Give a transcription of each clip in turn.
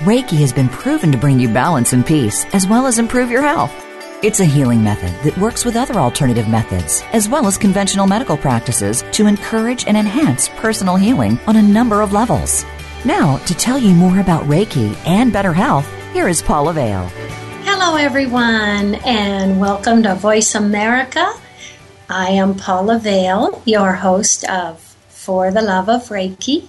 Reiki has been proven to bring you balance and peace, as well as improve your health. It's a healing method that works with other alternative methods, as well as conventional medical practices, to encourage and enhance personal healing on a number of levels. Now, to tell you more about Reiki and better health, here is Paula Vale. Hello, everyone, and welcome to Voice America. I am Paula Vale, your host of For the Love of Reiki.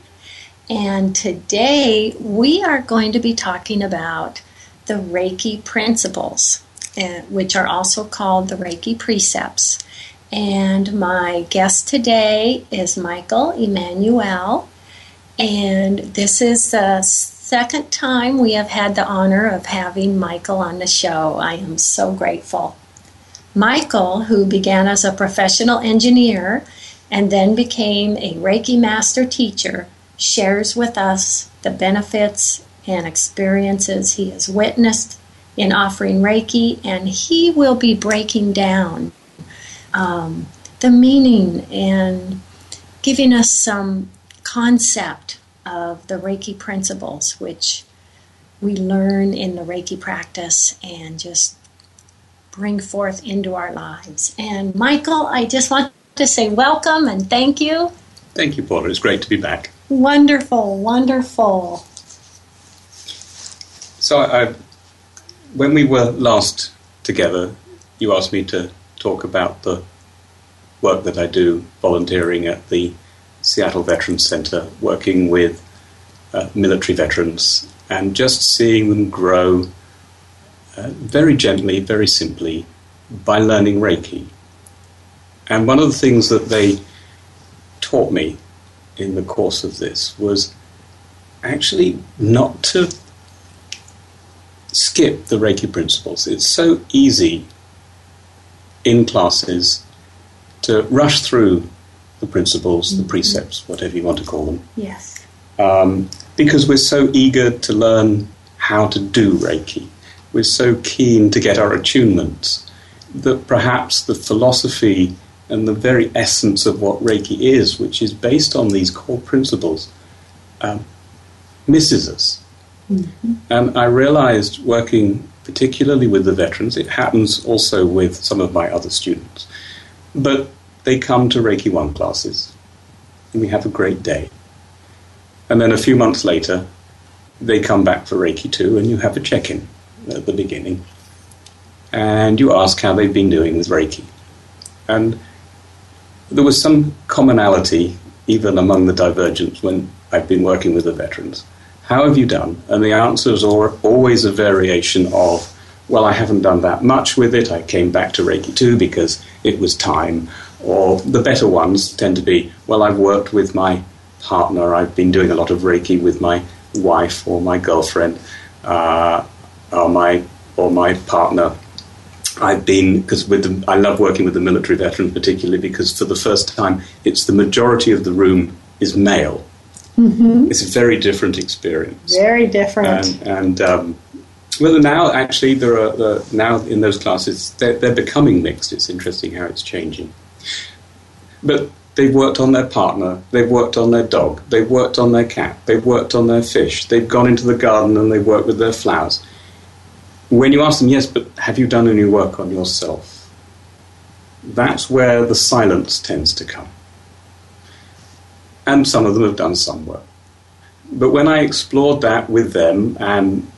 And today we are going to be talking about the Reiki principles, uh, which are also called the Reiki precepts. And my guest today is Michael Emanuel. And this is the second time we have had the honor of having Michael on the show. I am so grateful. Michael, who began as a professional engineer and then became a Reiki master teacher, shares with us the benefits and experiences he has witnessed in offering Reiki, and he will be breaking down um, the meaning and giving us some concept of the Reiki principles, which we learn in the Reiki practice and just bring forth into our lives. And Michael, I just want to say welcome and thank you. Thank you, Paula. It's great to be back. Wonderful, wonderful. So, I, when we were last together, you asked me to talk about the work that I do volunteering at the Seattle Veterans Center, working with uh, military veterans and just seeing them grow uh, very gently, very simply, by learning Reiki. And one of the things that they taught me in the course of this was actually not to skip the Reiki principles. It's so easy in classes to rush through the principles, mm-hmm. the precepts, whatever you want to call them. Yes. Um, because we're so eager to learn how to do Reiki. We're so keen to get our attunements that perhaps the philosophy and the very essence of what Reiki is, which is based on these core principles, um, misses us. Mm-hmm. And I realized working particularly with the veterans, it happens also with some of my other students, but they come to Reiki 1 classes and we have a great day. And then a few months later, they come back for Reiki 2 and you have a check in at the beginning. And you ask how they've been doing with Reiki. And there was some commonality even among the divergents when I've been working with the veterans. How have you done? And the answers are always a variation of, well, I haven't done that much with it. I came back to Reiki 2 because it was time. Or the better ones tend to be, well, I've worked with my partner. I've been doing a lot of Reiki with my wife or my girlfriend uh, or my or my partner I've been because with the, I love working with the military veterans particularly because for the first time it's the majority of the room is male. Mm-hmm. It's a very different experience. Very different. And, and um, well, now actually there are uh, now in those classes they're, they're becoming mixed. It's interesting how it's changing. But they've worked on their partner, they've worked on their dog, they've worked on their cat, they've worked on their fish, they've gone into the garden and they've worked with their flowers when you ask them, yes, but have you done any work on yourself? That's where the silence tends to come. And some of them have done some work. But when I explored that with them, and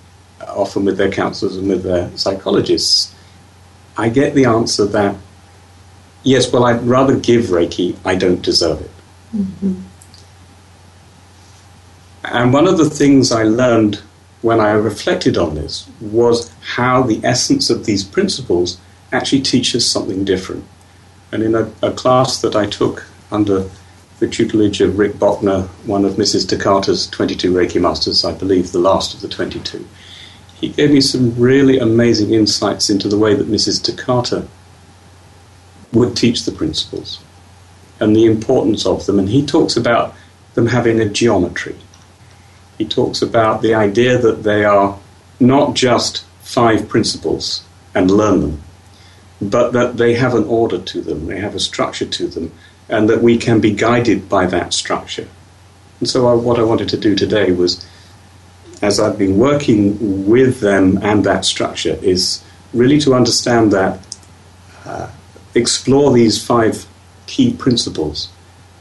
often with their counselors and with their psychologists, I get the answer that, yes, well, I'd rather give Reiki, I don't deserve it. Mm-hmm. And one of the things I learned when I reflected on this was how the essence of these principles actually teaches something different. And in a, a class that I took under the tutelage of Rick Bockner, one of Mrs. Takata's 22 Reiki Masters, I believe the last of the 22, he gave me some really amazing insights into the way that Mrs. Takata would teach the principles and the importance of them. And he talks about them having a geometry. He talks about the idea that they are not just five principles and learn them, but that they have an order to them, they have a structure to them, and that we can be guided by that structure. And so, I, what I wanted to do today was, as I've been working with them and that structure, is really to understand that, uh, explore these five key principles,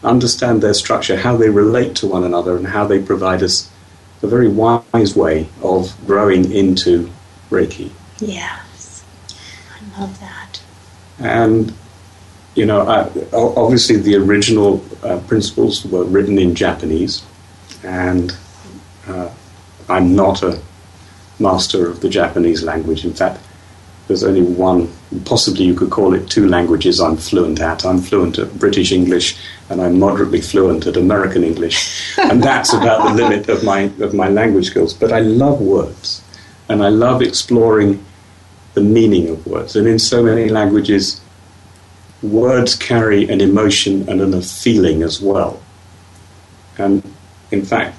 understand their structure, how they relate to one another, and how they provide us a very wise way of growing into Reiki. Yes, I love that. And, you know, I, obviously the original uh, principles were written in Japanese, and uh, I'm not a master of the Japanese language. In fact, there's only one, possibly you could call it two languages I'm fluent at. I'm fluent at British English and I'm moderately fluent at American English. and that's about the limit of my, of my language skills. But I love words and I love exploring the meaning of words. And in so many languages, words carry an emotion and a feeling as well. And in fact,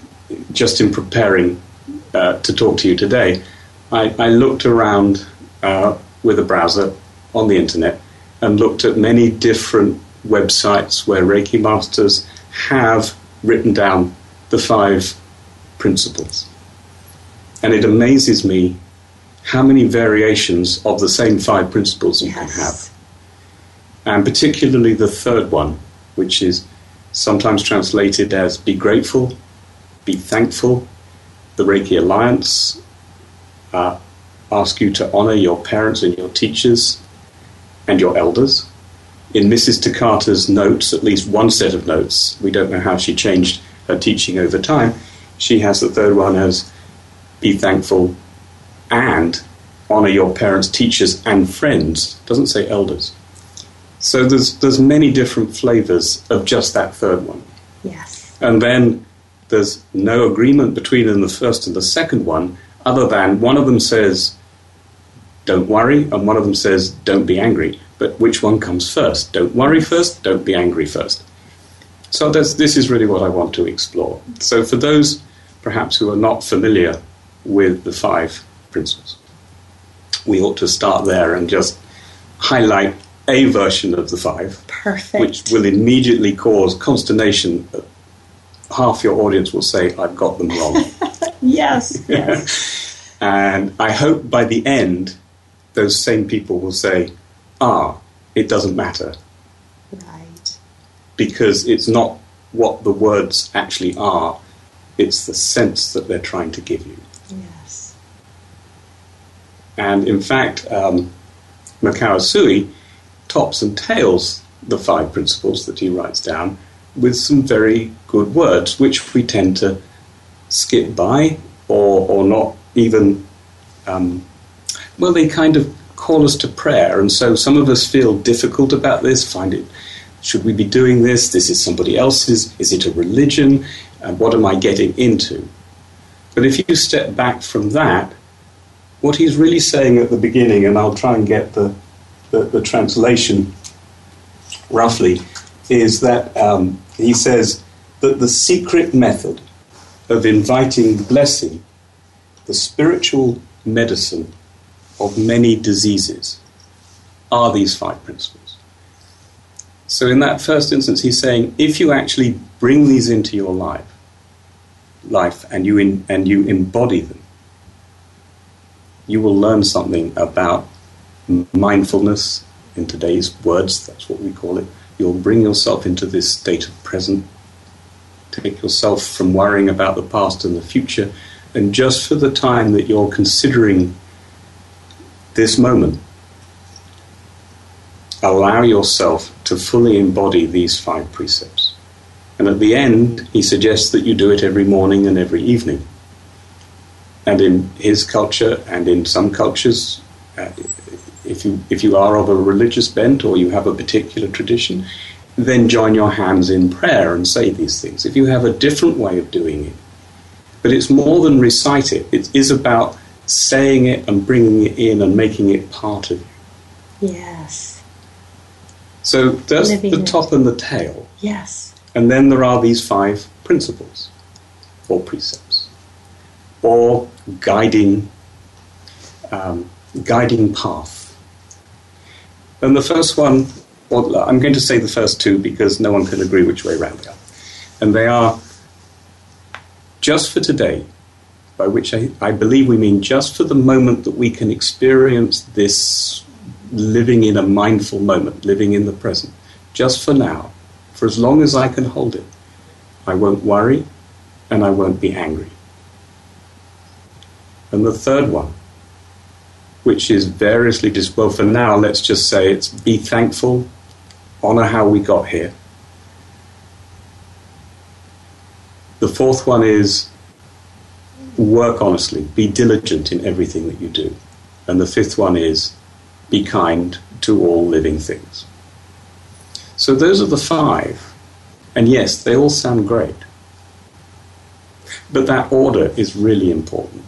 just in preparing uh, to talk to you today, I, I looked around uh, with a browser on the internet and looked at many different websites where Reiki masters have written down the five principles. And it amazes me how many variations of the same five principles you yes. can have. And particularly the third one, which is sometimes translated as be grateful, be thankful, the Reiki Alliance, uh, ask you to honor your parents and your teachers and your elders. In Mrs. Takata's notes, at least one set of notes, we don't know how she changed her teaching over time, she has the third one as be thankful and honor your parents, teachers, and friends. Doesn't say elders. So there's there's many different flavors of just that third one. Yes. And then there's no agreement between the first and the second one, other than one of them says don't worry, and one of them says, don't be angry. But which one comes first? Don't worry first, don't be angry first. So this is really what I want to explore. So for those perhaps who are not familiar with the five principles, we ought to start there and just highlight a version of the five, Perfect. which will immediately cause consternation. Half your audience will say, I've got them wrong. yes, yes. and I hope by the end those same people will say, ah, it doesn't matter. Right. Because it's not what the words actually are, it's the sense that they're trying to give you. Yes. And in fact, um, Mikao Usui tops and tails the five principles that he writes down with some very good words, which we tend to skip by or, or not even um, well, they kind of call us to prayer. And so some of us feel difficult about this, find it, should we be doing this? This is somebody else's. Is it a religion? And what am I getting into? But if you step back from that, what he's really saying at the beginning, and I'll try and get the, the, the translation roughly, is that um, he says that the secret method of inviting blessing, the spiritual medicine of many diseases are these five principles. So, in that first instance, he's saying if you actually bring these into your life, life and you in, and you embody them, you will learn something about mindfulness. In today's words, that's what we call it. You'll bring yourself into this state of present. Take yourself from worrying about the past and the future, and just for the time that you're considering this moment, allow yourself to fully embody these five precepts. And at the end, he suggests that you do it every morning and every evening. and in his culture, and in some cultures, uh, if you if you are of a religious bent or you have a particular tradition, then join your hands in prayer and say these things. If you have a different way of doing it, but it's more than recite it. It is about saying it and bringing it in and making it part of you. Yes. So there's Living the top and the tail. Yes. And then there are these five principles or precepts or guiding um, guiding path. And the first one, well, I'm going to say the first two because no one can agree which way around they are. And they are just for today, by which I, I believe we mean just for the moment that we can experience this living in a mindful moment, living in the present, just for now, for as long as I can hold it. I won't worry and I won't be angry. And the third one, which is variously just well for now let's just say it's be thankful honor how we got here the fourth one is work honestly be diligent in everything that you do. And the fifth one is be kind to all living things. So those are the five. And yes they all sound great. But that order is really important.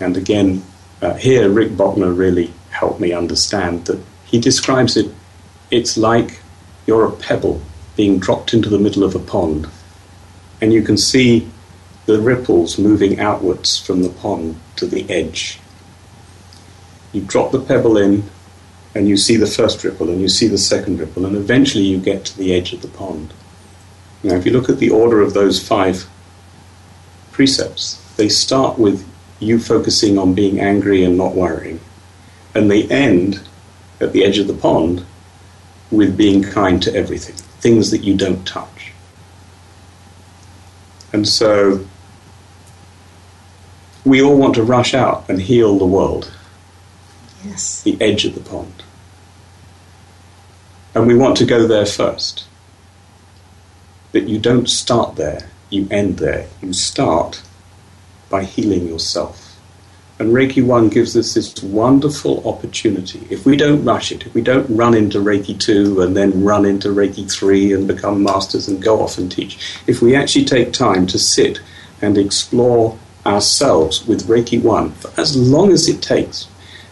And again uh, here, Rick Bockner really helped me understand that he describes it, it's like you're a pebble being dropped into the middle of a pond, and you can see the ripples moving outwards from the pond to the edge. You drop the pebble in, and you see the first ripple, and you see the second ripple, and eventually you get to the edge of the pond. Now, if you look at the order of those five precepts, they start with you focusing on being angry and not worrying. And they end at the edge of the pond with being kind to everything, things that you don't touch. And so we all want to rush out and heal the world. Yes. The edge of the pond. And we want to go there first. But you don't start there, you end there. You start by healing yourself. And Reiki 1 gives us this wonderful opportunity. If we don't rush it, if we don't run into Reiki 2 and then run into Reiki 3 and become masters and go off and teach, if we actually take time to sit and explore ourselves with Reiki 1 for as long as it takes,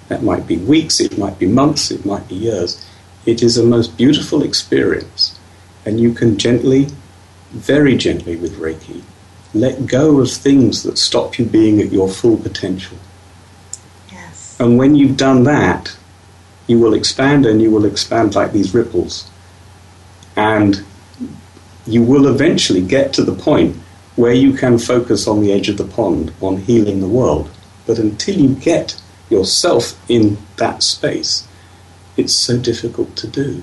that might be weeks, it might be months, it might be years, it is a most beautiful experience. And you can gently, very gently with Reiki, let go of things that stop you being at your full potential. Yes. And when you've done that, you will expand and you will expand like these ripples. And you will eventually get to the point where you can focus on the edge of the pond, on healing the world. But until you get yourself in that space, it's so difficult to do.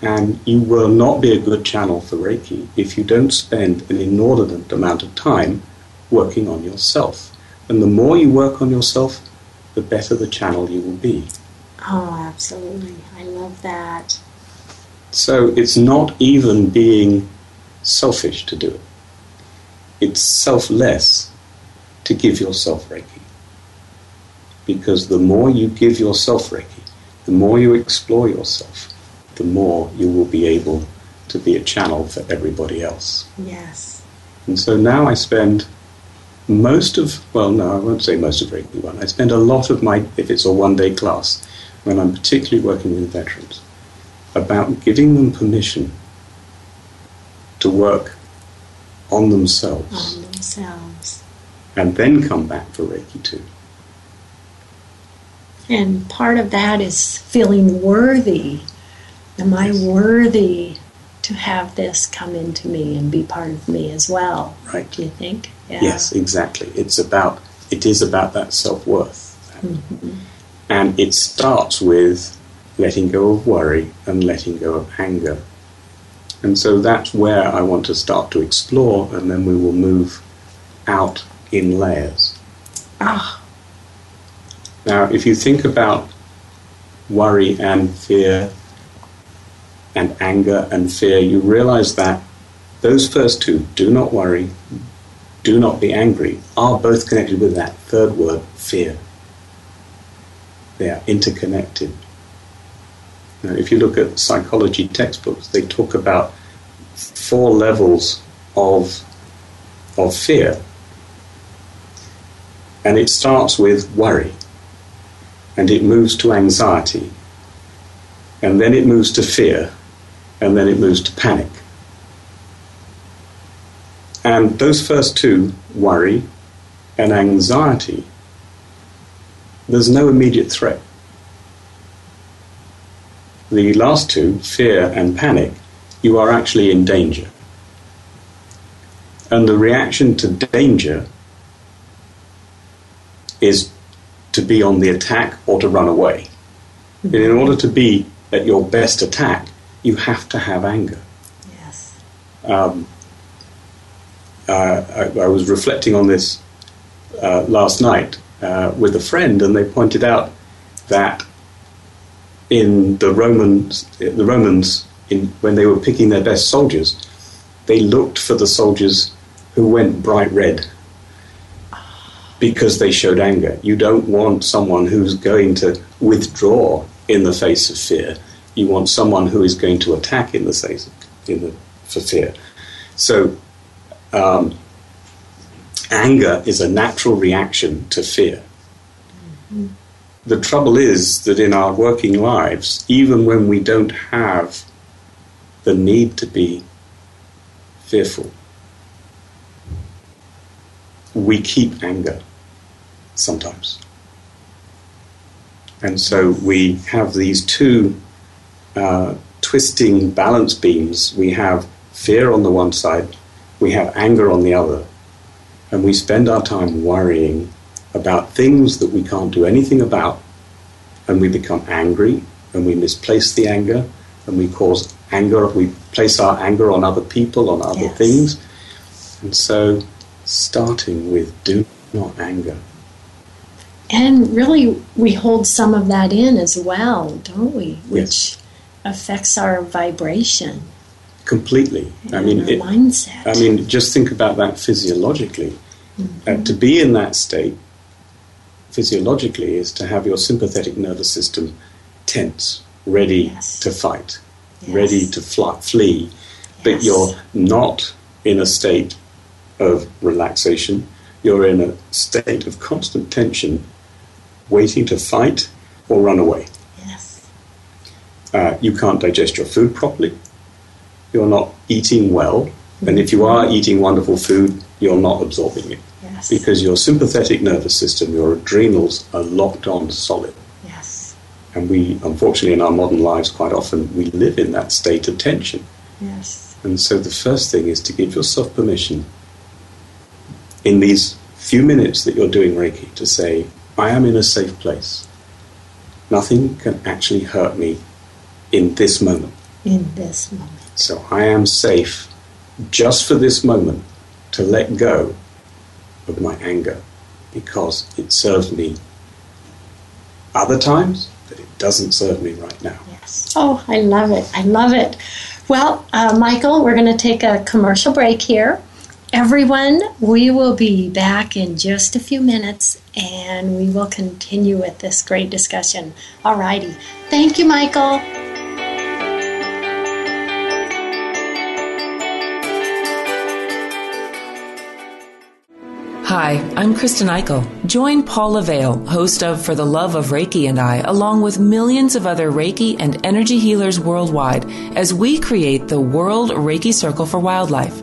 And you will not be a good channel for Reiki if you don't spend an inordinate amount of time working on yourself. And the more you work on yourself, the better the channel you will be. Oh, absolutely. I love that. So it's not even being selfish to do it, it's selfless to give yourself Reiki. Because the more you give yourself Reiki, the more you explore yourself, the more you will be able to be a channel for everybody else. Yes. And so now I spend most of, well, no, I won't say most of Reiki 1. I spend a lot of my, if it's a one day class, when I'm particularly working with veterans, about giving them permission to work on themselves. On themselves. And then come back for Reiki 2. And part of that is feeling worthy Am I worthy to have this come into me and be part of me as well? Right. Do you think? Yeah. Yes, exactly. It's about it is about that self worth, mm-hmm. and it starts with letting go of worry and letting go of anger. And so that's where I want to start to explore, and then we will move out in layers. Ah. Now, if you think about worry and fear and anger and fear, you realize that those first two, do not worry, do not be angry, are both connected with that third word, fear. They are interconnected. Now, if you look at psychology textbooks, they talk about four levels of, of fear. And it starts with worry, and it moves to anxiety, and then it moves to fear, and then it moves to panic. And those first two, worry and anxiety, there's no immediate threat. The last two, fear and panic, you are actually in danger. And the reaction to danger is to be on the attack or to run away. And in order to be at your best attack, you have to have anger. Yes. Um, uh, I, I, was reflecting on this uh, last night uh, with a friend, and they pointed out that in the Romans, the Romans, in, when they were picking their best soldiers, they looked for the soldiers who went bright red because they showed anger. You don't want someone who's going to withdraw in the face of fear. You want someone who is going to attack in the face in the, for fear. So, um, anger is a natural reaction to fear. Mm-hmm. The trouble is that in our working lives, even when we don't have the need to be fearful, we keep anger sometimes. And so we have these two uh, twisting balance beams. We have fear on the one side, we have anger on the other, and we spend our time worrying about things that we can't do anything about, and we become angry, and we misplace the anger, and we cause anger, we place our anger on other people, on other yes. things. And so, starting with do not anger. And really, we hold some of that in as well, don't we? Which yes. affects our vibration. Completely. I mean, it, mindset. I mean, just think about that physiologically. Mm-hmm. Uh, to be in that state, physiologically, is to have your sympathetic nervous system tense, ready yes. to fight, yes. ready to fly, flee. But you're not in a state of relaxation. You're in a state of constant tension waiting to fight or run away. Yes. Uh, you can't digest your food properly. You're not eating well. And if you are eating wonderful food, you're not absorbing it. Yes. Because your sympathetic nervous system, your adrenals are locked on solid. Yes. And we, unfortunately, in our modern lives, quite often, we live in that state of tension. Yes. And so the first thing is to give yourself permission in these few minutes that you're doing Reiki to say, I am in a safe place. Nothing can actually hurt me in this moment. In this moment. So I am safe just for this moment to let go of my anger because it serves me other times, but it doesn't serve me right now. Yes. Oh, I love it. I love it. Well, uh, Michael, we're going to take a commercial break here. Everyone, we will be back in just a few minutes and we will continue with this great discussion. All righty. Thank you, Michael. Hi, I'm Kristen Eichel. Join Paula Vale, host of For the Love of Reiki and I, along with millions of other Reiki and energy healers worldwide, as we create the World Reiki Circle for Wildlife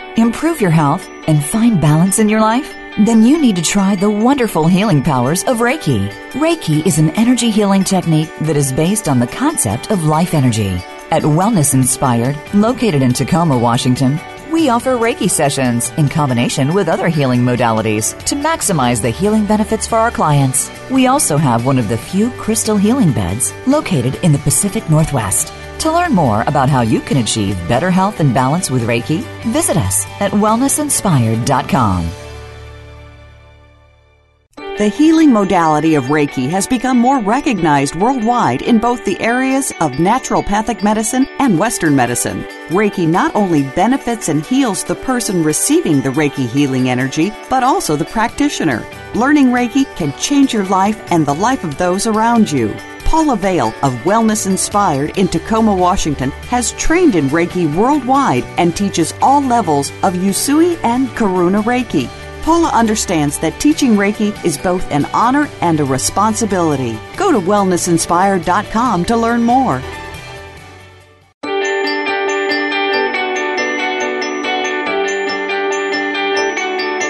improve your health, and find balance in your life? Then you need to try the wonderful healing powers of Reiki. Reiki is an energy healing technique that is based on the concept of life energy. At Wellness Inspired, located in Tacoma, Washington, we offer Reiki sessions in combination with other healing modalities to maximize the healing benefits for our clients. We also have one of the few crystal healing beds located in the Pacific Northwest. To learn more about how you can achieve better health and balance with Reiki, visit us at wellnessinspired.com. The healing modality of Reiki has become more recognized worldwide in both the areas of naturopathic medicine and Western medicine. Reiki not only benefits and heals the person receiving the Reiki healing energy, but also the practitioner. Learning Reiki can change your life and the life of those around you. Paula Vale of Wellness Inspired in Tacoma, Washington has trained in Reiki worldwide and teaches all levels of Usui and Karuna Reiki. Paula understands that teaching Reiki is both an honor and a responsibility. Go to wellnessinspired.com to learn more.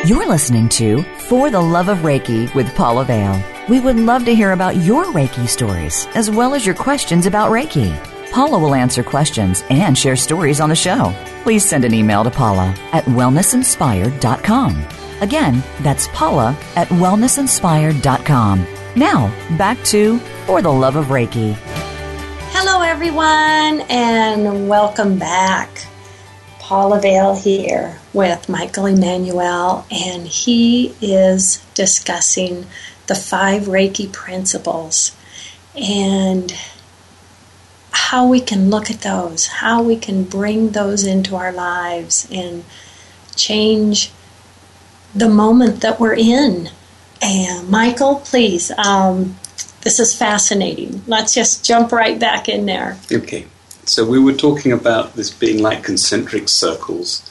You're listening to For the Love of Reiki with Paula Vale. We would love to hear about your Reiki stories as well as your questions about Reiki. Paula will answer questions and share stories on the show. Please send an email to Paula at wellnessinspired.com. Again, that's Paula at wellnessinspired.com. Now, back to For the Love of Reiki. Hello, everyone, and welcome back. Paula Vale here with Michael Emanuel, and he is discussing the five Reiki principles and how we can look at those, how we can bring those into our lives and change the moment that we're in. And Michael, please, um, this is fascinating. Let's just jump right back in there. Okay. So we were talking about this being like concentric circles,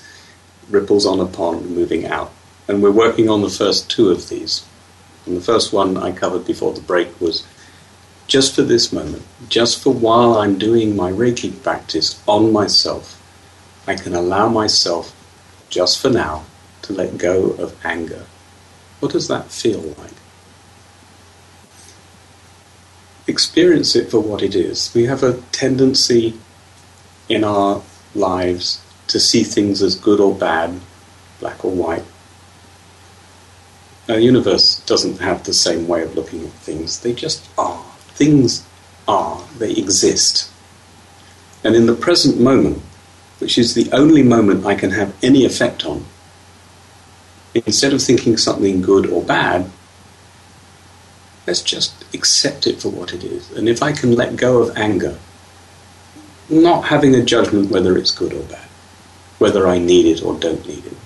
ripples on a pond moving out. And we're working on the first two of these. And the first one I covered before the break was just for this moment, just for while I'm doing my Reiki practice on myself, I can allow myself, just for now, to let go of anger. What does that feel like? Experience it for what it is. We have a tendency in our lives to see things as good or bad, black or white. Our universe doesn't have the same way of looking at things. They just are. Things are. They exist. And in the present moment, which is the only moment I can have any effect on, instead of thinking something good or bad, let's just accept it for what it is. And if I can let go of anger, not having a judgment whether it's good or bad, whether I need it or don't need it,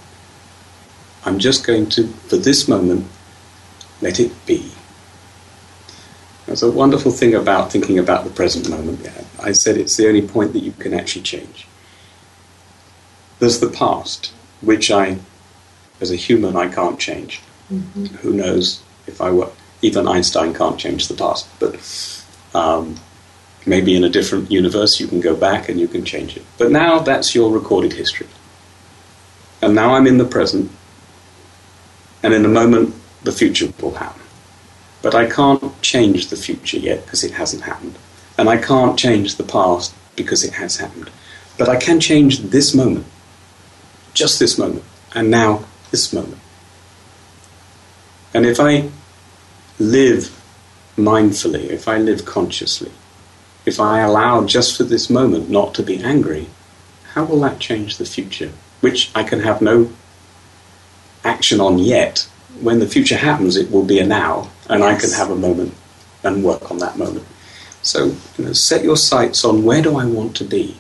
I'm just going to, for this moment, let it be. That's a wonderful thing about thinking about the present moment. Yeah, I said it's the only point that you can actually change. There's the past, which I, as a human, I can't change. Mm-hmm. Who knows if I were, even Einstein can't change the past, but um, maybe in a different universe you can go back and you can change it. But now that's your recorded history. And now I'm in the present, and in a moment, the future will happen. But I can't change the future yet because it hasn't happened. And I can't change the past because it has happened. But I can change this moment. Just this moment. And now, this moment. And if I live mindfully, if I live consciously, if I allow just for this moment not to be angry, how will that change the future? Which I can have no action on yet. When the future happens, it will be a now, and yes. I can have a moment and work on that moment. So, you know, set your sights on where do I want to be?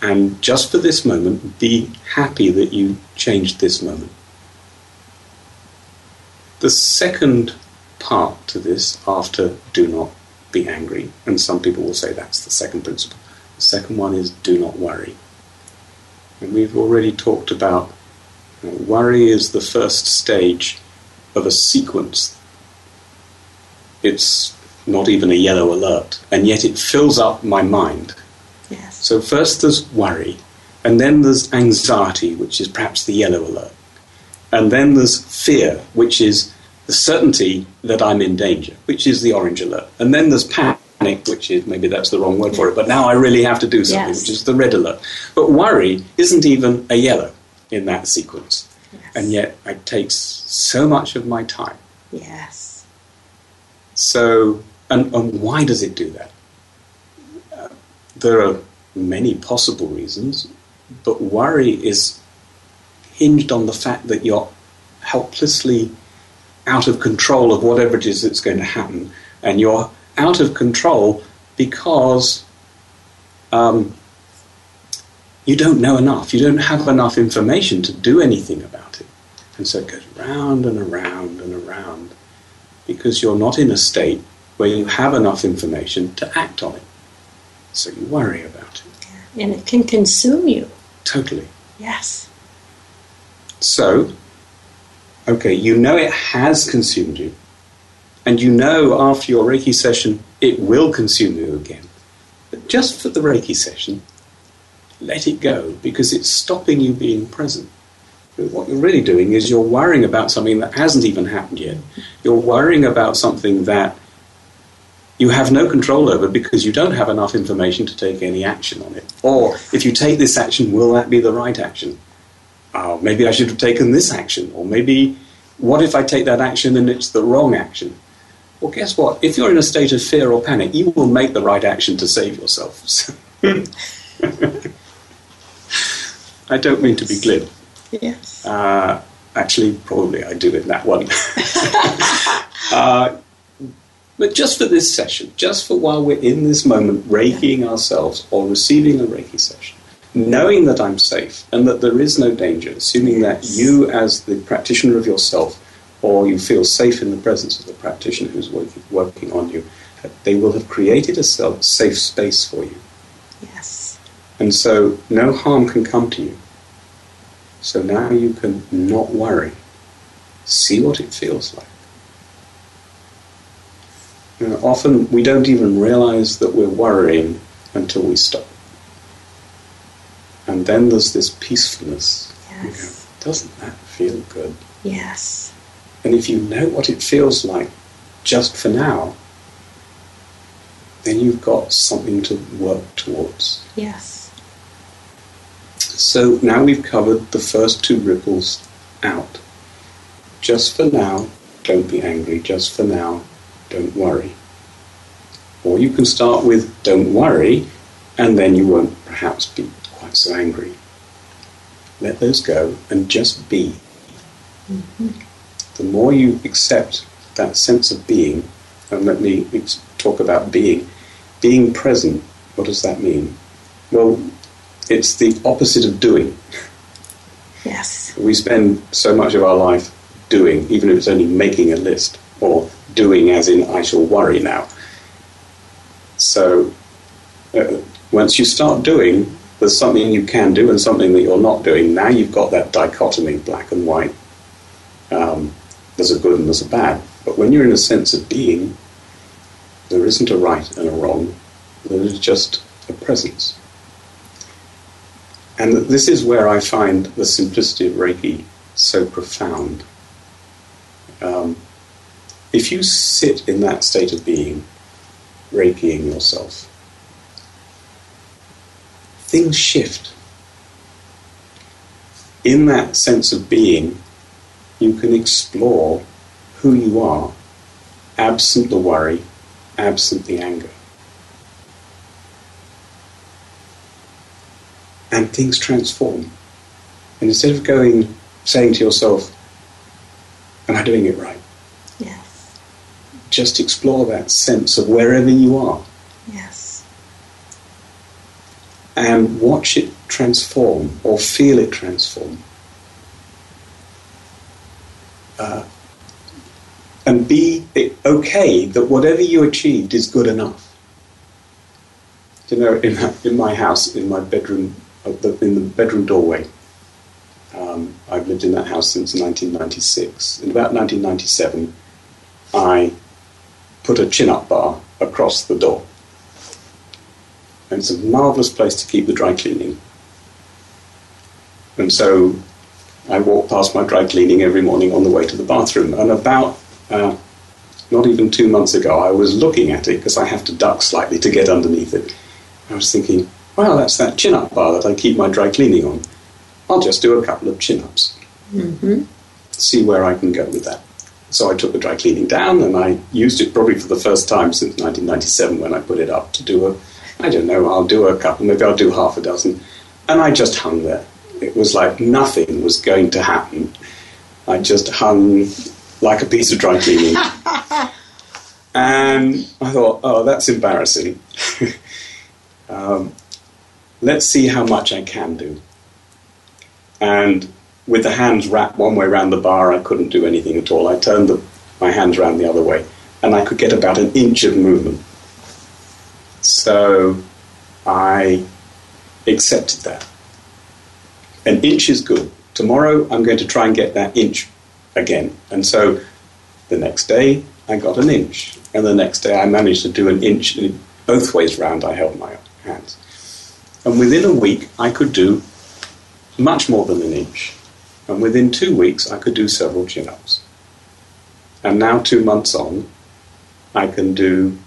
And just for this moment, be happy that you changed this moment. The second part to this, after do not be angry, and some people will say that's the second principle. The second one is do not worry. And we've already talked about worry is the first stage of a sequence. It's not even a yellow alert, and yet it fills up my mind. Yes. So first there's worry, and then there's anxiety, which is perhaps the yellow alert. And then there's fear, which is the certainty that I'm in danger, which is the orange alert. And then there's panic, which is maybe that's the wrong word for it, but now I really have to do something, Yes. which is the red alert. But worry isn't even a yellow in that sequence. And yet it takes so much of my time. Yes. So, and, and why does it do that? Uh, there are many possible reasons, but worry is hinged on the fact that you're helplessly out of control of whatever it is that's going to happen, and you're out of control because um, you don't know enough. You don't have enough information to do anything about it. And so it goes round and around and around because you're not in a state where you have enough information to act on it. So you worry about it. And it can consume you. Totally. Yes. So, okay, you know it has consumed you, and you know after your Reiki session it will consume you again. But just for the Reiki session, let it go because it's stopping you being present. But What you're really doing is you're worrying about something that hasn't even happened yet. You're worrying about something that you have no control over because you don't have enough information to take any action on it. Or if you take this action, will that be the right action? oh, maybe I should have taken this action, or maybe what if I take that action and it's the wrong action? Well, guess what? If you're in a state of fear or panic, you will make the right action to save yourself. I don't mean to be glib. Yes. Uh, actually, probably I do in that one. uh, but just for this session, just for while we're in this moment, Reikiing ourselves or receiving a Reiki session, knowing that I'm safe and that there is no danger, assuming that you, as the practitioner of yourself, or you feel safe in the presence of the practitioner who's working, working on you, they will have created a self, safe space for you. Yes. And so no harm can come to you. So now you can not worry. See what it feels like. You know, often we don't even realize that we're worrying until we stop. And then there's this peacefulness. You Yes. Doesn't that feel good? Yes. And if you know what it feels like just for now, then you've got something to work towards. Yes. So now we've covered the first two ripples out. Just for now, don't be angry. Just for now, don't worry. Or you can start with don't worry, and then you won't perhaps be quite so angry. Let those go and just be. Mm-hmm. The more you accept that sense of being, and let me talk about being, being present, what does that mean? Well, it's the opposite of doing. Yes. We spend so much of our life doing, even if it's only making a list, or doing as in I shall worry now. So uh, once you start doing, there's something you can do and something that you're not doing. Now you've got that dichotomy, black and white. Um, there's a good and there's a bad. But when you're in a sense of being, there isn't a right and a wrong. There is just a presence. And this is where I find the simplicity of Reiki so profound. Um, if you sit in that state of being, Reikiing yourself, things shift. In that sense of being, you can explore who you are, absent the worry, absent the anger. And things transform. And instead of going, saying to yourself, Am I doing it right? Yes. Just explore that sense of wherever you are Yes. and watch it transform or feel it transform. Uh, and be okay that whatever you achieved is good enough. You know, in, in my house, in my bedroom, the- in the bedroom doorway, um, I've lived in that house since 1996. In about 1997, I put a chin-up bar across the door. And it's a marvellous place to keep the dry cleaning. And so I walk past my dry cleaning every morning on the way to the bathroom. And about uh, not even two months ago, I was looking at it because I have to duck slightly to get underneath it. I was thinking, well, that's that chin up bar that I keep my dry cleaning on. I'll just do a couple of chin ups. Mm-hmm. See where I can go with that. So I took the dry cleaning down and I used it probably for the first time since 1997 when I put it up to do a, I don't know, I'll do a couple, maybe I'll do half a dozen. And I just hung there. It was like nothing was going to happen. I just hung like a piece of dry cleaning. and I thought, oh, that's embarrassing. um, let's see how much I can do. And with the hands wrapped one way around the bar, I couldn't do anything at all. I turned the, my hands around the other way, and I could get about an inch of movement. So I accepted that. An inch is good. Tomorrow I'm going to try and get that inch again. And so the next day I got an inch. And the next day I managed to do an inch both ways round. I held my hands. And within a week I could do much more than an inch. And within two weeks I could do several chin ups. And now, two months on, I can do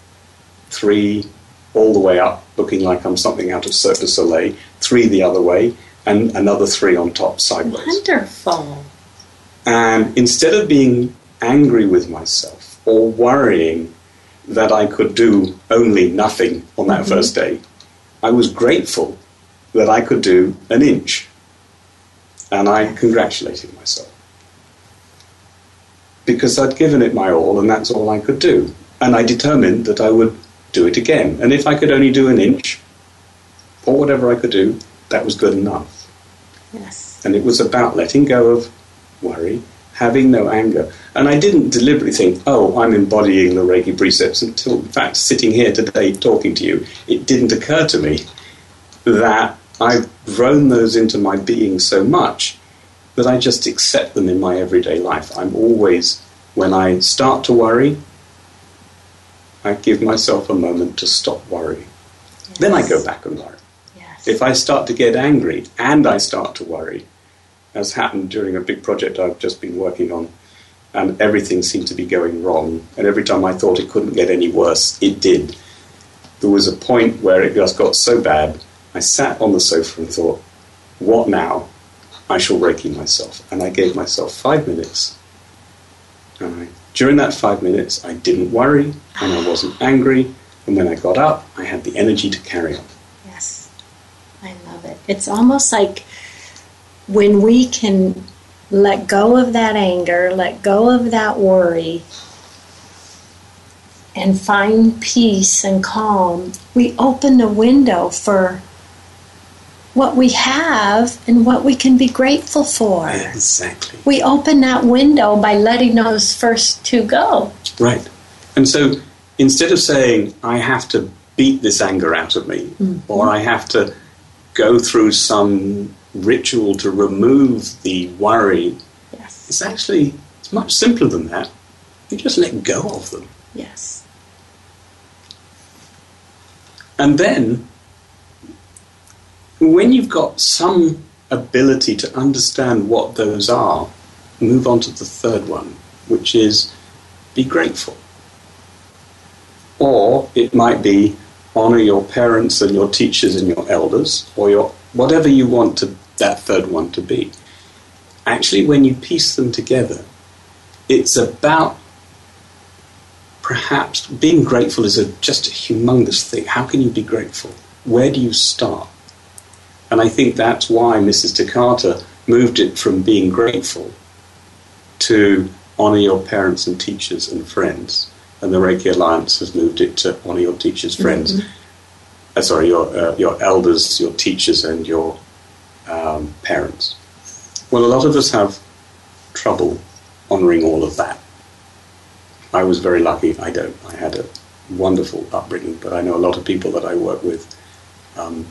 three all the way up, looking like I'm something out of Cirque du Soleil, three the other way, and another three on top sideways. Wonderful. And instead of being angry with myself or worrying that I could do only nothing on that mm-hmm. first day, I was grateful that I could do an inch. And I congratulated myself. Because I'd given it my all and that's all I could do. And I determined that I would do it again. And if I could only do an inch, or whatever I could do, that was good enough. Yes. And it was about letting go of worry, having no anger. And I didn't deliberately think, oh, I'm embodying the Reiki precepts until, in fact, sitting here today talking to you, it didn't occur to me that I've grown those into my being so much that I just accept them in my everyday life. I'm always, when I start to worry, I give myself a moment to stop worrying. Yes. Then I go back and worry. Yes. If I start to get angry and I start to worry, as happened during a big project I've just been working on, and everything seemed to be going wrong. And every time I thought it couldn't get any worse, it did. There was a point where it just got so bad, I sat on the sofa and thought, what now? I shall Reiki myself. And I gave myself five minutes. And I, during that five minutes, I didn't worry and I wasn't angry. And when I got up, I had the energy to carry on. Yes, I love it. It's almost like when we can let go of that anger, let go of that worry, and find peace and calm, we open the window for what we have and what we can be grateful for. Exactly. We open that window by letting those first two go. Right. And so instead of saying, I have to beat this anger out of me, mm-hmm. or I have to go through some ritual to remove the worry. Yes. It's actually it's much simpler than that. You just let go of them. Yes. And then when you've got some ability to understand what those are, move on to the third one, which is be grateful. Or it might be honor your parents and your teachers and your elders, or your whatever you want to that third one to be. Actually, when you piece them together, it's about perhaps being grateful is a, just a humongous thing. How can you be grateful? Where do you start? And I think that's why Mrs. Takata moved it from being grateful to honor your parents and teachers and friends. And the Reiki Alliance has moved it to honor your teachers, friends. Mm-hmm. Uh, sorry, your uh, your elders, your teachers, and your um, parents. Well, a lot of us have trouble honouring all of that. I was very lucky. I don't. I had a wonderful upbringing, but I know a lot of people that I work with. Um,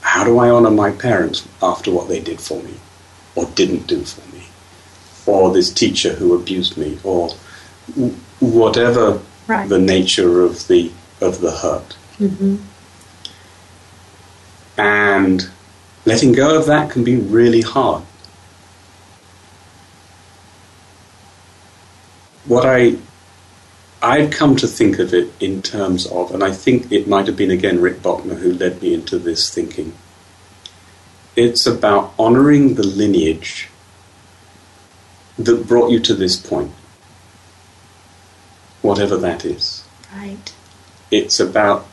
how do I honour my parents after what they did for me, or didn't do for me, or this teacher who abused me, or whatever right. the nature of the of the hurt. Mm-hmm. And letting go of that can be really hard. What I I'd come to think of it in terms of, and I think it might have been again Rick Bockner who led me into this thinking. It's about honoring the lineage that brought you to this point, whatever that is. Right. It's about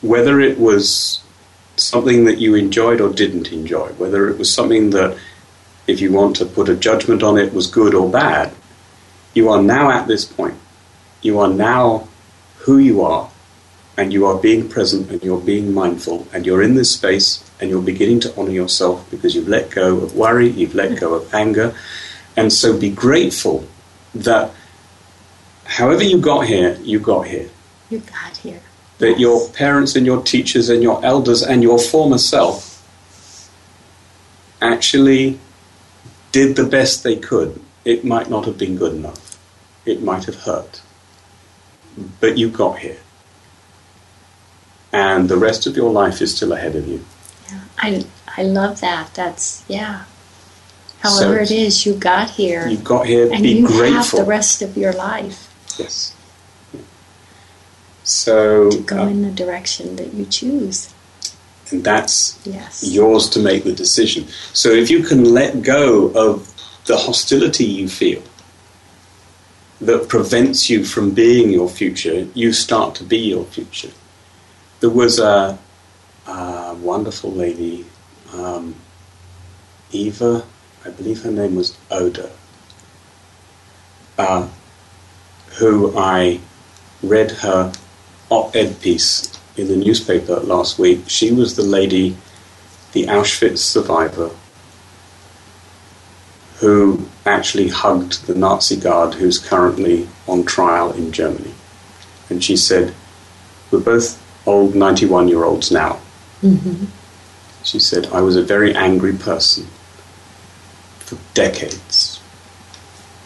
whether it was something that you enjoyed or didn't enjoy, whether it was something that, if you want to put a judgment on it, was good or bad. You are now at this point. You are now who you are, and you are being present and you're being mindful, and you're in this space and you're beginning to honor yourself because you've let go of worry, you've let go of anger. And so be grateful that however you got here, you got here You got here. That your parents and your teachers and your elders and your former self actually did the best they could. It might not have been good enough. It might have hurt. But you got here. And the rest of your life is still ahead of you. Yeah. I I love that. That's yeah. However it So- is, you got here, You got here, and be you have the rest of your life yes. So, to go uh, in the direction that you choose. and that's Yes. yours to make the decision. So if you can let go of the hostility you feel that prevents you from being your future, you start to be your future. There was a, a wonderful lady, um, Eva, I believe her name was Oda, uh, who I read her op ed piece in the newspaper last week. She was the lady, the Auschwitz survivor, who actually hugged the Nazi guard who's currently on trial in Germany. And she said, We're both old 91 year olds now. Mm-hmm. She said, I was a very angry person for decades.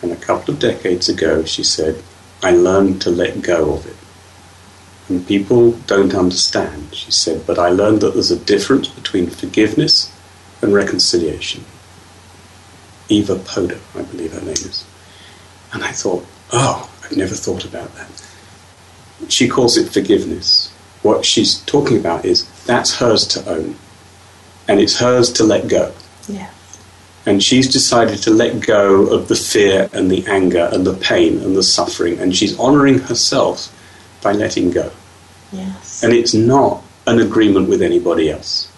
And a couple of decades ago, she said, I learned to let go of it. And people don't understand, she said, but I learned that there's a difference between forgiveness and reconciliation. Eva Poda, I believe her name is. And I thought, oh, I've never thought about that. She calls it forgiveness. What she's talking about is that's hers to own, and it's hers to let go. Yeah. And she's decided to let go of the fear and the anger and the pain and the suffering, and she's honoring herself by letting go. Yes. And it's not an agreement with anybody else,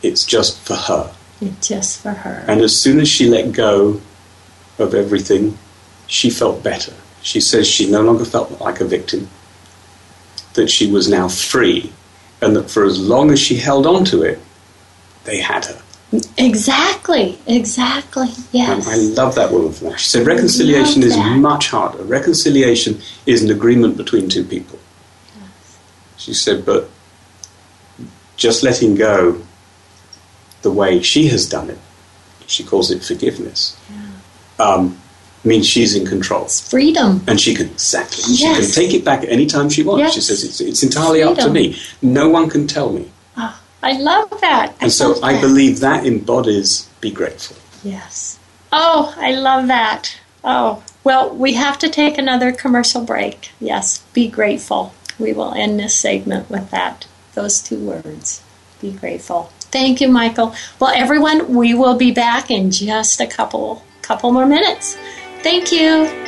it's just for her. It's just for her. And as soon as she let go of everything, she felt better. She says she no longer felt like a victim, that she was now free, and that for as long as she held on to it, they had her. Exactly. Exactly. Yes. And I love that woman for that. She said reconciliation is much harder. Reconciliation is an agreement between two people. She said, but just letting go the way she has done it, she calls it forgiveness, um, means she's in control. It's freedom. And she can exactly. She Yes. can take it back any time she wants. She says it's, it's entirely up to me. No one can tell me. I love that. And so I that. believe that embodies be grateful. Yes. Oh, I love that. Oh, well, we have to take another commercial break. Yes, be grateful. We will end this segment with that. Those two words. Be grateful. Thank you, Michael. Well, everyone, we will be back in just a couple couple more minutes. Thank you.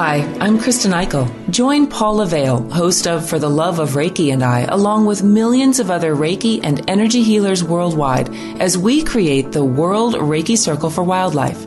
Hi, I'm Kristen Eichel. Join Paula Vale, host of For the Love of Reiki and I, along with millions of other Reiki and energy healers worldwide, as we create the World Reiki Circle for Wildlife.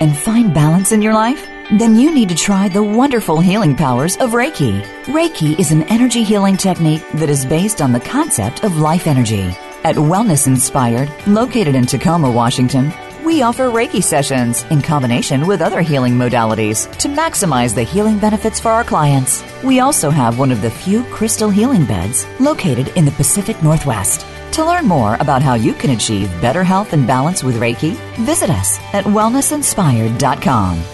and find balance in your life? Then you need to try the wonderful healing powers of Reiki. Reiki is an energy healing technique that is based on the concept of life energy. At Wellness Inspired, located in Tacoma, Washington, we offer Reiki sessions in combination with other healing modalities to maximize the healing benefits for our clients. We also have one of the few crystal healing beds located in the Pacific Northwest. To learn more about how you can achieve better health and balance with Reiki, visit us at wellnessinspired.com.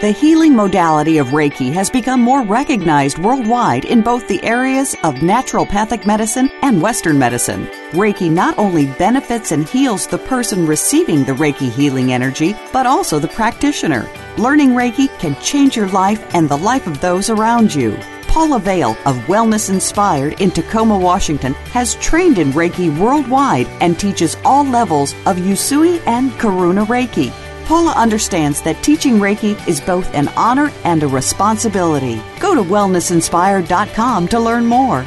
The healing modality of Reiki has become more recognized worldwide in both the areas of naturopathic medicine and Western medicine. Reiki not only benefits and heals the person receiving the Reiki healing energy, but also the practitioner. Learning Reiki can change your life and the life of those around you. Paula Vale of Wellness Inspired in Tacoma, Washington has trained in Reiki worldwide and teaches all levels of Usui and Karuna Reiki. Paula understands that teaching Reiki is both an honor and a responsibility. Go to wellnessinspired.com to learn more.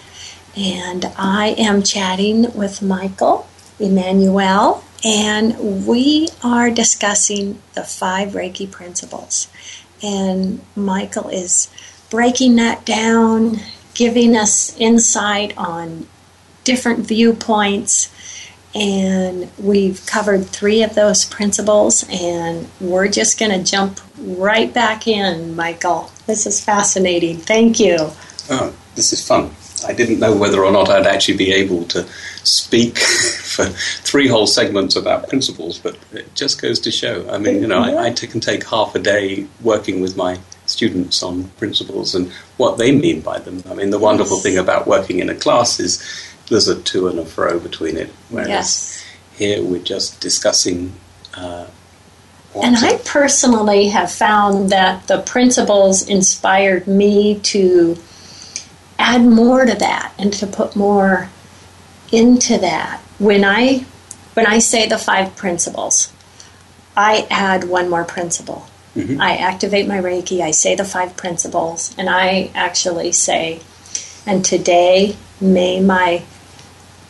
And I am chatting with Michael Emanuel, and we are discussing the five Reiki principles. And Michael is breaking that down, giving us insight on different viewpoints. And we've covered three of those principles, and we're just going to jump right back in, Michael. This is fascinating. Thank you. Oh, this is fun. I didn't know whether or not I'd actually be able to speak for three whole segments about principles, but it just goes to show. I mean, you know, I, can take half a day working with my students on principles and what they mean by them. I mean, the wonderful thing about working in a class is there's a to and a fro between it, whereas Yes. here we're just discussing. Uh, And I personally have found that the principles inspired me to add more to that and to put more into that. When I when I say the five principles, I add one more principle. Mm-hmm. I activate my Reiki, I say the five principles, and I actually say, and today may my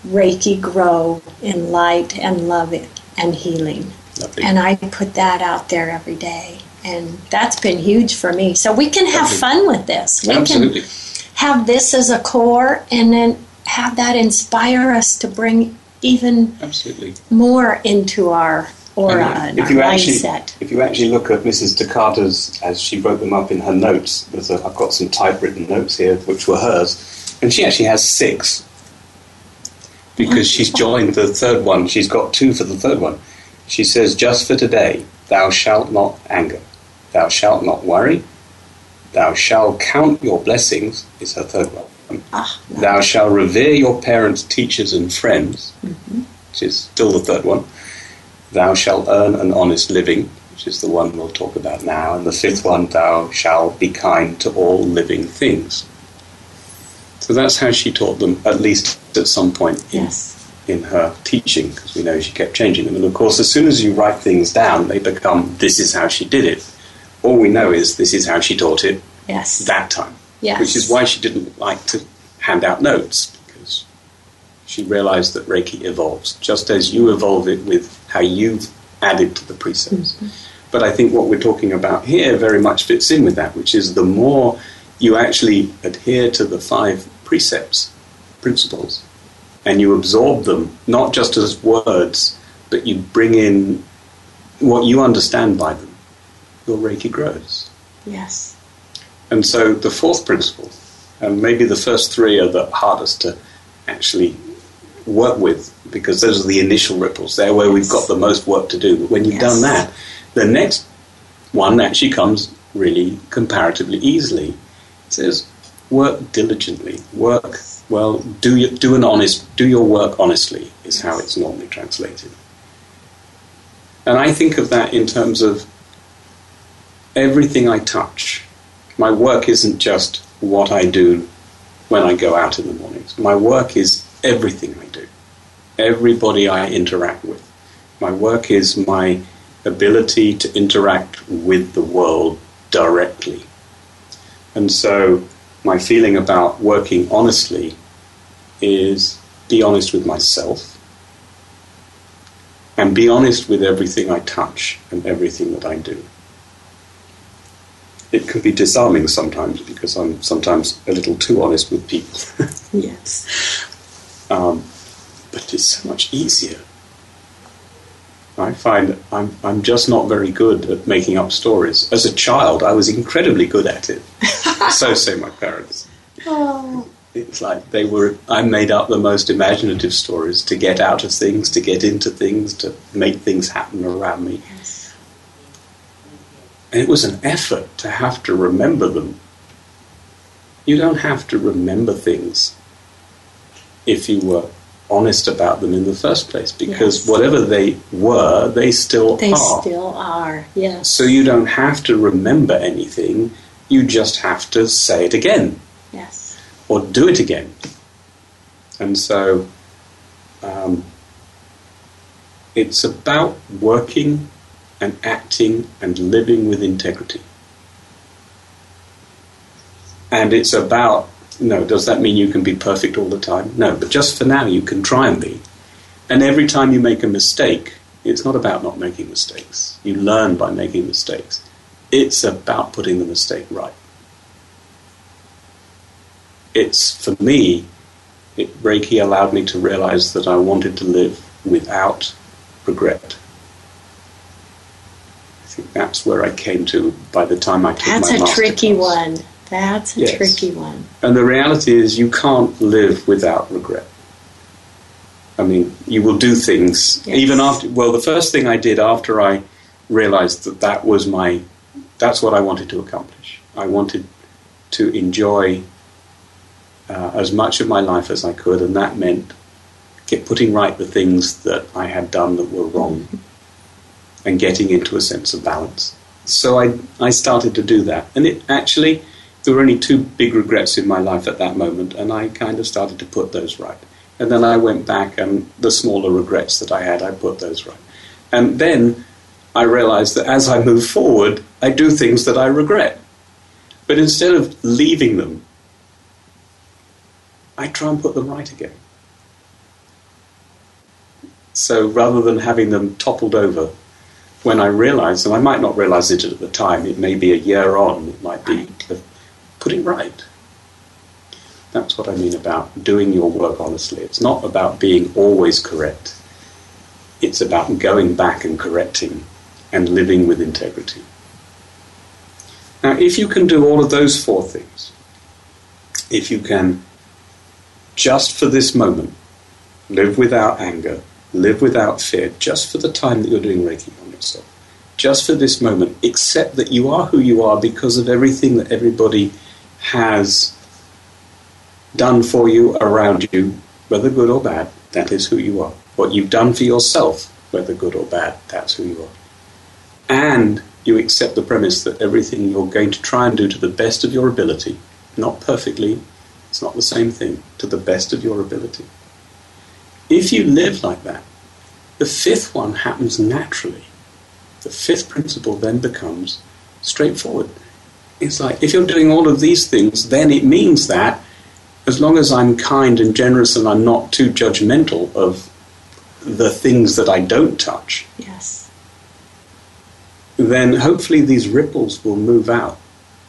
Reiki grow in light and love and healing. Lovely. And I put that out there every day. And that's been huge for me. So we can have Lovely. fun with this. We Absolutely. can have this as a core and then have that inspire us to bring even Absolutely. more into our aura and, if our you actually, mindset. if you actually look at Mrs. Takata's, as she wrote them up in her notes, I've got some typewritten notes here, which were hers, and she actually has six because she's joined the third one. She's got two for the third one. She says, "Just for today, thou shalt not anger, thou shalt not worry, thou shalt count your blessings." Is her third one. Ah, Thou shalt revere your parents, teachers, and friends, which is still the third one. Thou shalt earn an honest living, which is the one we'll talk about now. And the fifth one, thou shalt be kind to all living things. So that's how she taught them, at least at some point in, yes. in her teaching, because we know she kept changing them. And of course, as soon as you write things down, they become this is how she did it. All we know is this is how she taught it Yes. that time. Yes. Which is why she didn't like to hand out notes, because she realized that Reiki evolves, just as you evolve it with how you've added to the precepts. Mm-hmm. But I think what we're talking about here very much fits in with that, which is the more you actually adhere to the five precepts, principles, and you absorb them, not just as words, but you bring in what you understand by them, your Reiki grows. Yes. And so the fourth principle, and maybe the first three are the hardest to actually work with because those are the initial ripples. They're where we've got the most work to do. But when you've Yes. done that, the next one actually comes really comparatively easily. It says, work diligently. Work, well, do, your, do an honest, do your work honestly is how it's normally translated. And I think of that in terms of everything I touch. My work isn't just what I do when I go out in the mornings. My work is everything I do, everybody I interact with. My work is my ability to interact with the world directly. And so, my feeling about working honestly is be honest with myself and be honest with everything I touch and everything that I do. It can be disarming sometimes because I'm sometimes a little too honest with people. Yes. um, but it's so much easier. I find I'm, I'm just not very good at making up stories. As a child, I was incredibly good at it. so say my parents. Oh, It's like they were, I made up the most imaginative stories to get out of things, to get into things, to make things happen around me. And it was an effort to have to remember them. You don't have to remember things if you were honest about them in the first place, because Yes. whatever they were, they still They are. still are. Yes. So you don't have to remember anything, you just have to say it again Yes. or do it again. And so um, it's about working and acting and living with integrity. And it's about, you no, does that mean you can be perfect all the time? No, but just for now you can try and be. And every time you make a mistake, it's not about not making mistakes. You learn by making mistakes. It's about putting the mistake right it's for me, it, Reiki allowed me to realize that I wanted to live without regret. Think that's where I came to by the time I took That's my a tricky class. one. That's a Yes. tricky one. And the reality is, you can't live without regret. I mean, you will do things Yes. even after. Well, the first thing I did after I realized that that was my, that's what I wanted to accomplish. I wanted to enjoy uh, as much of my life as I could, and that meant get putting right the things that I had done that were wrong, and getting into a sense of balance. So I I started to do that, and it actually there were only two big regrets in my life at that moment, and I kind of started to put those right. And then I went back, and the smaller regrets that I had, I put those right. And then I realized that as I move forward, I do things that I regret. But instead of leaving them, I try and put them right again. So rather than having them toppled over, when I realize, and I might not realize it at the time, it may be a year on, it might be put it right. That's what I mean about doing your work honestly. It's not about being always correct. It's about going back and correcting and living with integrity. Now, if you can do all of those four things, if you can just for this moment live without anger, live without fear, just for the time that you're doing Reiki yourself, just for this moment, accept that you are who you are because of everything that everybody has done for you around you, whether good or bad, that is who you are. What you've done for yourself, whether good or bad, that's who you are. And you accept the premise that everything you're going to try and do to the best of your ability, not perfectly, it's not the same thing, to the best of your ability. If you live like that, the fifth one happens naturally. The fifth principle then becomes straightforward. It's like if you're doing all of these things, then it means that as long as I'm kind and generous and I'm not too judgmental of the things that I don't touch, Yes. then hopefully these ripples will move out.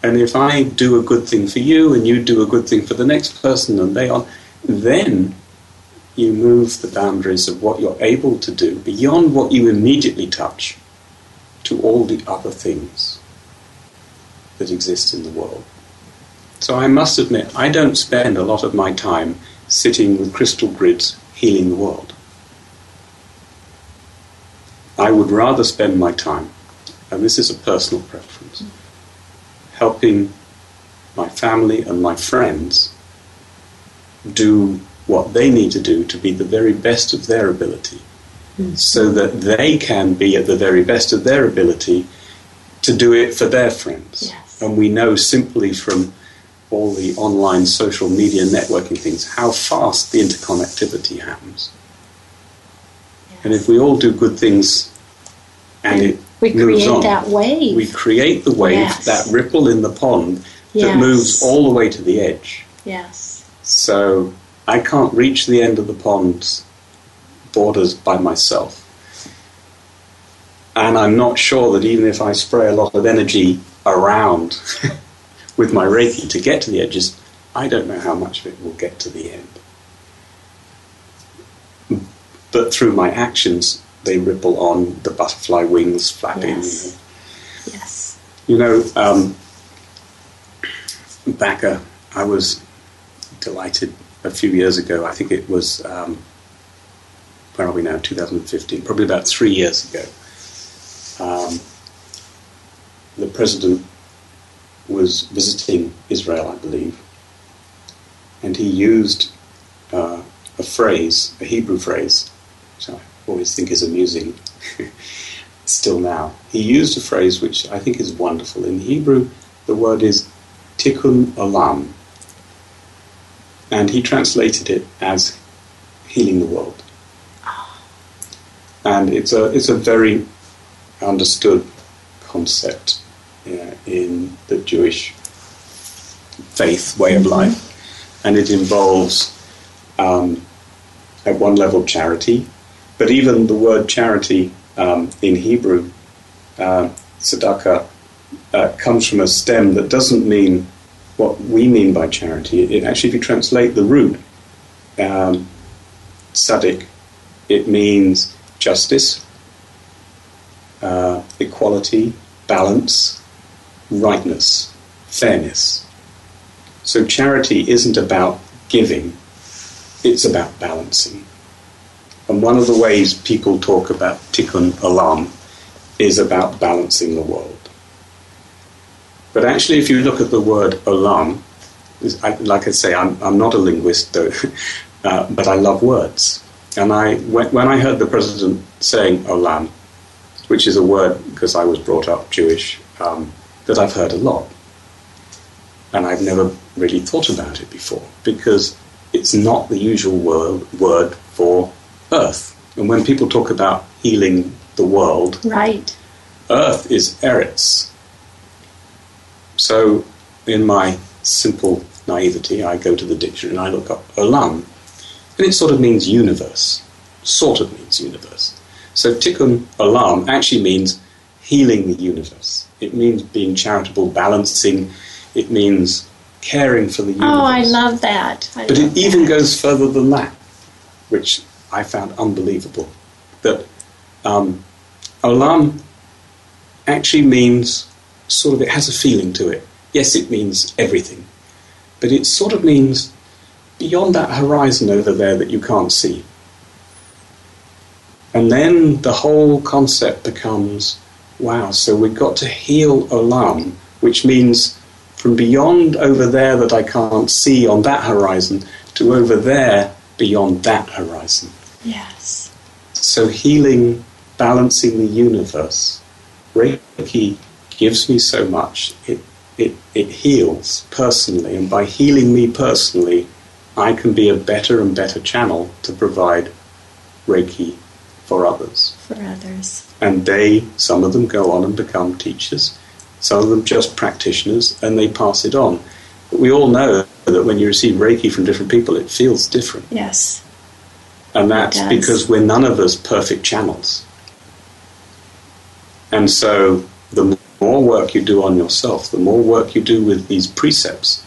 And if I do a good thing for you and you do a good thing for the next person and they on, then you move the boundaries of what you're able to do beyond what you immediately touch to all the other things that exist in the world. So I must admit, I don't spend a lot of my time sitting with crystal grids healing the world. I would rather spend my time, and this is a personal preference, helping my family and my friends do what they need to do to be the very best of their ability. So that they can be at the very best of their ability to do it for their friends. Yes. And we know simply from all the online social media networking things how fast the interconnectivity happens. Yes. And if we all do good things and, and it we moves create on, that wave. We create the wave, yes. that ripple in the pond that moves all the way to the edge. Yes. So I can't reach the end of the pond's borders by myself. And I'm not sure that even if I spray a lot of energy around with my Reiki to get to the edges, I don't know how much of it will get to the end. But through my actions, they ripple on the butterfly wings flapping. Yes. yes. You know, um, back uh, I was delighted a few years ago. I think it was, um, where are we now, 2015, probably about three years ago. Um, the president was visiting Israel, I believe, and he used uh, a phrase, a Hebrew phrase, which I always think is amusing still now. He used a phrase which I think is wonderful. In Hebrew, the word is tikkun olam, and he translated it as healing the world. And it's a it's a very understood concept uh, in the Jewish faith way of life, and it involves um, at one level charity, but even the word charity um, in Hebrew, uh, tzedakah, uh, comes from a stem that doesn't mean what we mean by charity. It, actually, if you translate the root, um, tzaddik, it means justice, uh, equality, balance, rightness, fairness. So charity isn't about giving, it's about balancing. And one of the ways people talk about tikkun olam is about balancing the world. But actually, if you look at the word olam, like I say, I'm, I'm not a linguist, though, uh, but I love words. And I, when, when I heard the president saying olam, which is a word, because I was brought up Jewish, um, that I've heard a lot. And I've never really thought about it before, because it's not the usual word, word for earth. And when people talk about healing the world, right. earth is Eretz, so, in my simple naivety, I go to the dictionary and I look up olam, and it sort of means universe. Sort of means universe. So, tikkun olam actually means healing the universe. It means being charitable, balancing. It means caring for the universe. Oh, I love that. I but love it even that. goes further than that, which I found unbelievable. That um, olam actually means sort of, it has a feeling to it. Yes, it means everything, but it sort of means beyond that horizon over there that you can't see. And then the whole concept becomes wow, so we've got to heal Olam, which means from beyond over there that I can't see on that horizon to over there beyond that horizon. Yes. So healing, balancing the universe. Reiki gives me so much. It, it, it heals personally, and by healing me personally, I can be a better and better channel to provide Reiki for others. For others. And they, some of them go on and become teachers, some of them just practitioners, and they pass it on. But we all know that when you receive Reiki from different people, it feels different. Yes. And that's because we're none of us perfect channels. And so the more work you do on yourself, the more work you do with these precepts,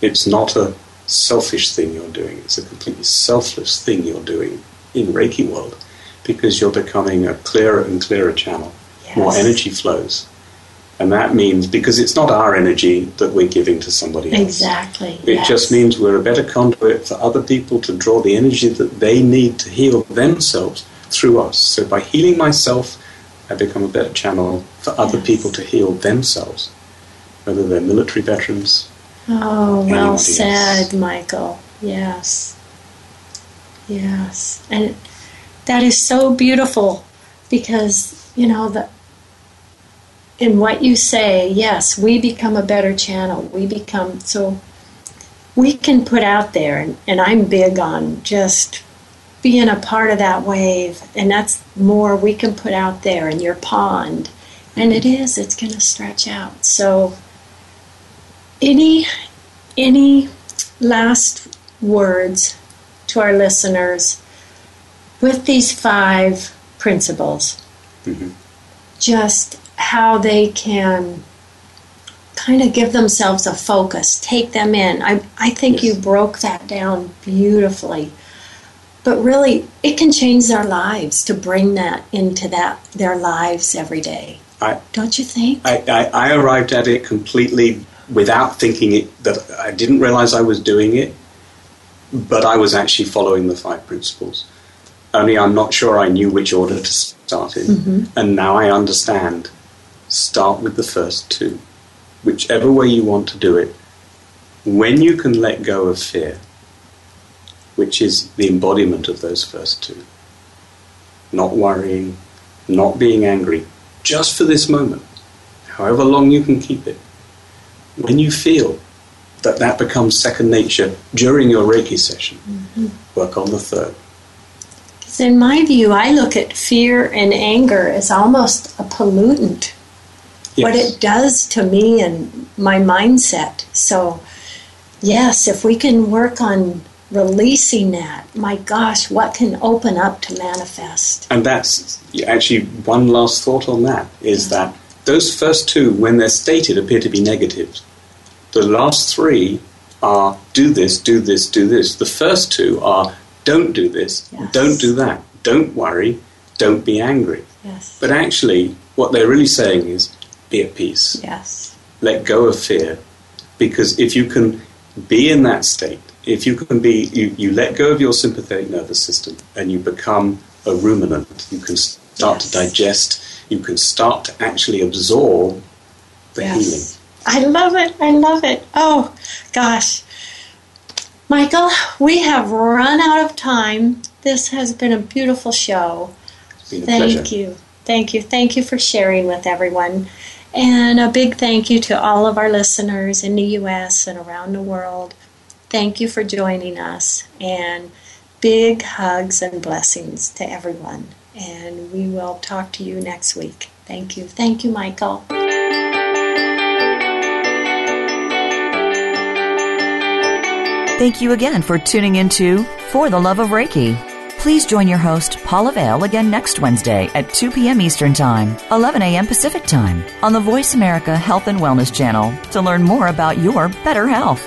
it's not a selfish thing you're doing. It's a completely selfless thing you're doing in Reiki world because you're becoming a clearer and clearer channel. Yes. More energy flows. And that means because it's not our energy that we're giving to somebody else. Exactly. It yes. just means we're a better conduit for other people to draw the energy that they need to heal themselves through us. So by healing myself, I become a better channel for other Yes. people to heal themselves, whether they're military veterans. Oh, well said. Michael. Yes. Yes. And that is so beautiful because, you know, the in what you say, yes, we become a better channel. We become so we can put out there and, and I'm big on just being a part of that wave and that's more we can put out there in your pond. And it mm-hmm. is, it's gonna stretch out. So any any last words to our listeners with these five principles? Mhm. just how they can kind of give themselves a focus take them in. I, I think Yes. you broke that down beautifully. But really it can change their lives to bring that into that their lives every day. I, don't you think? I, I, I arrived at it completely without thinking it that I didn't realize I was doing it, but I was actually following the five principles. Only I'm not sure I knew which order to start in, mm-hmm. and now I understand. Start with the first two, whichever way you want to do it. When you can let go of fear, which is the embodiment of those first two, not worrying, not being angry, just for this moment, however long you can keep it. When you feel that that becomes second nature during your Reiki session, mm-hmm. work on the third. 'Cause in my view i look at fear and anger as almost a pollutant what it does to me and my mindset. So, yes, if we can work on releasing that, my gosh, what can open up to manifest? And that's actually one last thought on that is that those first two, when they're stated, appear to be negatives. The last three are do this, do this, do this. The first two are don't do this, Yes. don't do that, don't worry, don't be angry. Yes. But actually, what they're really saying is be at peace. yes. let go of fear because if you can be in that state if you can be you, you let go of your sympathetic nervous system and you become a ruminant you can start to digest you can start to actually absorb the yes. healing I love it. I love it. Oh, gosh. Michael, we have run out of time. This has been a beautiful show. a Thank pleasure you. Thank you. Thank you for sharing with everyone. And a big thank you to all of our listeners in the U.S. and around the world. Thank you for joining us. And big hugs and blessings to everyone. And we will talk to you next week. Thank you. Thank you, Michael. Thank you again for tuning into For the Love of Reiki. Please join your host, Paula Vale, again next Wednesday at 2 p.m. Eastern Time, 11 a.m. Pacific Time on the Voice America Health and Wellness Channel to learn more about your better health.